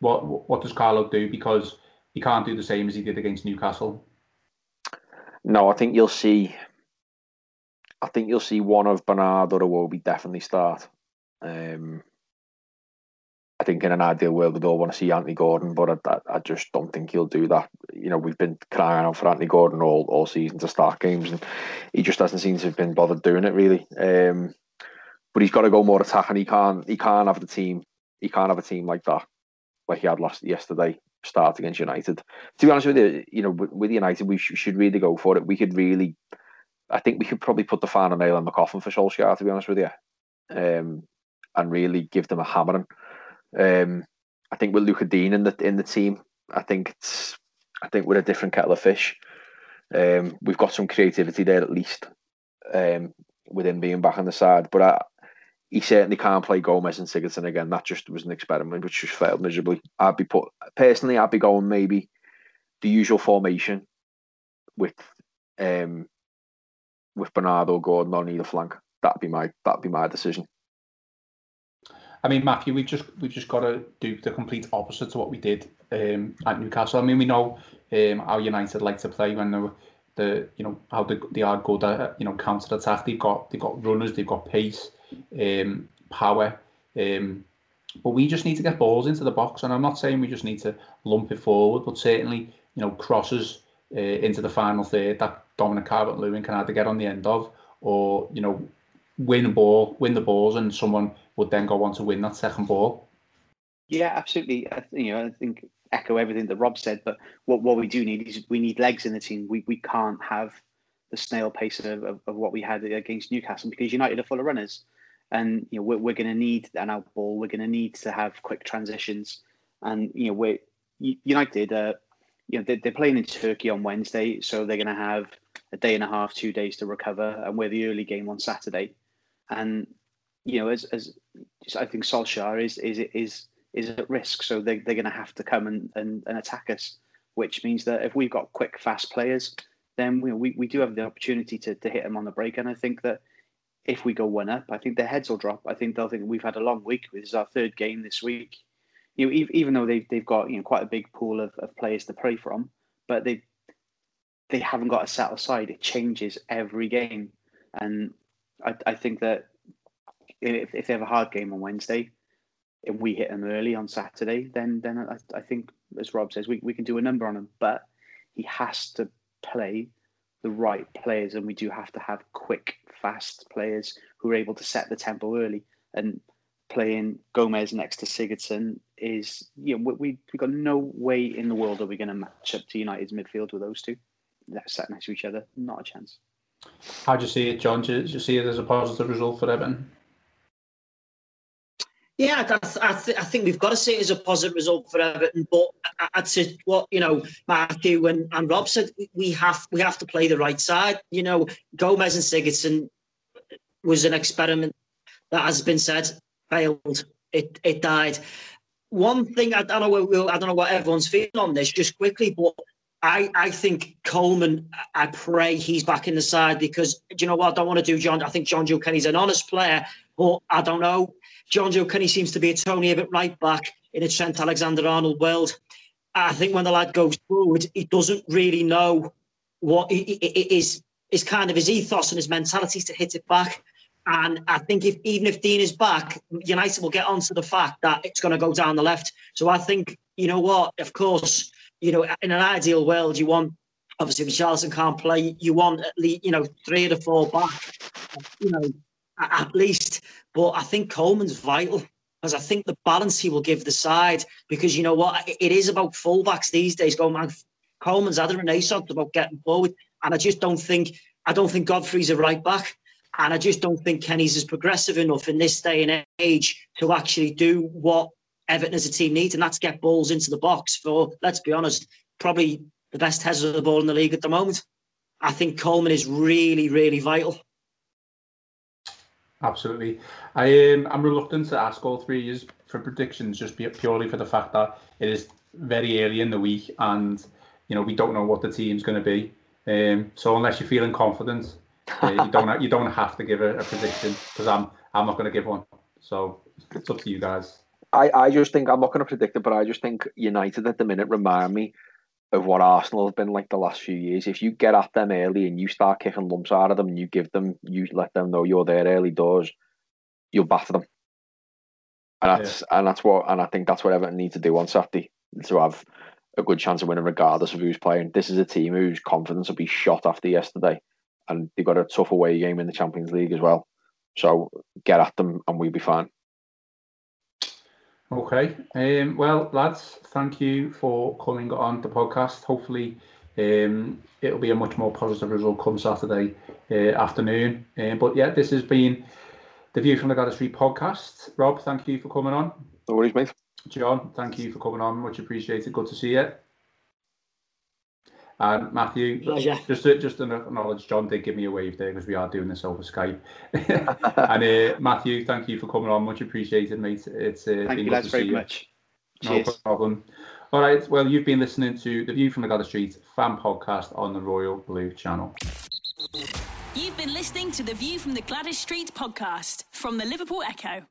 what what does Carlo do? Because he can't do the same as he did against Newcastle. No, I think you'll see. I think you'll see one of Bernard or Iwobi definitely start. Um, I think in an ideal world we'd all want to see Anthony Gordon, but I, I, just don't think he'll do that. You know, we've been crying out for Anthony Gordon all, all season to start games, and he just doesn't seem to have been bothered doing it really. Um, but he's got to go more attacking. He can't he can't have the team. He can't have a team like that, like he had last yesterday. Start against United. To be honest with you, you know, with, with United, we sh- should really go for it. We could really, I think we could probably put the final nail in the coffin for Solskjaer. To be honest with you, um, and really give them a hammering. Um, I think with Luca Digne in the in the team, I think it's I think we're a different kettle of fish. Um, we've got some creativity there at least um, with him being back on the side, but I, he certainly can't play Gomes and Sigurdsson again. That just was an experiment which just failed miserably. I'd be put personally, I'd be going maybe the usual formation with um with Bernardo Gordon on either flank. That'd be my that'd be my decision. I mean, Matthew, we've just we've just got to do the complete opposite to what we did um, at Newcastle. I mean, we know um, how United like to play when they the you know how they, they are good at you know counter attack. They've got they've got runners, they've got pace um, power. Um, but we just need to get balls into the box, and I'm not saying we just need to lump it forward, but certainly, you know, crosses uh, into the final third that Dominic Calvert-Lewin can either get on the end of, or you know, win a ball, win the balls, and someone would then go on to win that second ball. Yeah, absolutely. I, you know, I think echo everything that Rob said, but what, what we do need is we need legs in the team. We we can't have the snail pace of, of, of what we had against Newcastle because United are full of runners and you know we're, we're going to need an out ball. We're going to need to have quick transitions, and you know we're United. Uh, you know they're, they're playing in Turkey on Wednesday, so they're going to have a day and a half, two days to recover, and we're the early game on Saturday, and you know as as I think Solskjaer is is is is at risk, so they they're going to have to come and, and, and attack us, which means that if we've got quick, fast players, then we, we, we do have the opportunity to, to hit them on the break. And I think that if we go one up, I think their heads will drop. I think they'll think we've had a long week. This is our third game this week. You know, even though they've they've got you know quite a big pool of, of players to play from, but they they haven't got a set aside. It changes every game, and I, I think that if, if they have a hard game on Wednesday, and we hit them early on Saturday, then then I, I think as Rob says, we, we can do a number on him. But he has to play the right players, and we do have to have quick, fast players who are able to set the tempo early. And playing Gomes next to Sigurdsson is, you know, we we got no way in the world are we going to match up to United's midfield with those two. They're sat next to each other, not a chance. How do you see it, John? Do you see it as a positive result for Everton? Yeah, I, th- I, think we've got to see it as a positive result for Everton. But I'd say what you know, Matthew and, and Rob said, we have we have to play the right side. You know, Gomes and Sigurdsson was an experiment that has been said failed. It it died. One thing I don't know. I don't know what everyone's feeling on this. Just quickly, but I, I think Coleman, I pray he's back in the side because do you know what? I don't want to do John. I think Jonjoe Kenny's an honest player, but I don't know. Jonjoe Kenny seems to be a Tony Hibbert right back in a Trent Alexander Arnold world. I think when the lad goes forward, he doesn't really know what is is kind of his ethos and his mentality to hit it back. And I think if even if Digne is back, United will get onto the fact that it's going to go down the left. So I think, you know what, of course, you know, in an ideal world, you want obviously if Charlton can't play, you want at least, you know, three the four back, you know, at least. But I think Coleman's vital because I think the balance he will give the side, because you know what, it is about fullbacks these days. Go, man, Coleman's had a renaissance about getting forward. And I just don't think I don't think Godfrey's a right back. And I just don't think Kenny's is progressive enough in this day and age to actually do what Everton as a team needs, and that's get balls into the box for, let's be honest, probably the best header of the ball in the league at the moment. I think Coleman is really, really vital. Absolutely. I um, I'm reluctant to ask all three years for predictions just purely for the fact that it is very early in the week and you know we don't know what the team's going to be. Um, so unless you're feeling confident, uh, you don't you don't have to give a, a prediction because I'm I'm not going to give one. So it's up to you guys. I, I just think I'm not going to predict it, but I just think United at the minute remind me of what Arsenal have been like the last few years. If you get at them early and you start kicking lumps out of them and you give them, you let them know you're there early doors, you'll batter them. And that's yeah. and that's what and I think that's what Everton need to do on Saturday to have a good chance of winning regardless of who's playing. This is a team whose confidence will be shot after yesterday, and they've got a tough away game in the Champions League as well. So get at them and we'll be fine. Okay. Um, well, lads, thank you for coming on the podcast. Hopefully, um, it'll be a much more positive result come Saturday uh, afternoon. Um, but yeah, this has been the View from the Gwladys Street podcast. Rob, thank you for coming on. No worries, mate. John, thank you for coming on. Much appreciated. Good to see you. And Matthew, Pleasure. just to, just to acknowledge, John did give me a wave there because we are doing this over Skype. and uh, Matthew, thank you for coming on. Much appreciated, mate. It's uh, thank you, lads, very you. much. No Cheers. problem. All right. Well, you've been listening to the View from the Gwladys Street fan podcast on the Royal Blue Channel. You've been listening to the View from the Gwladys Street podcast from the Liverpool Echo.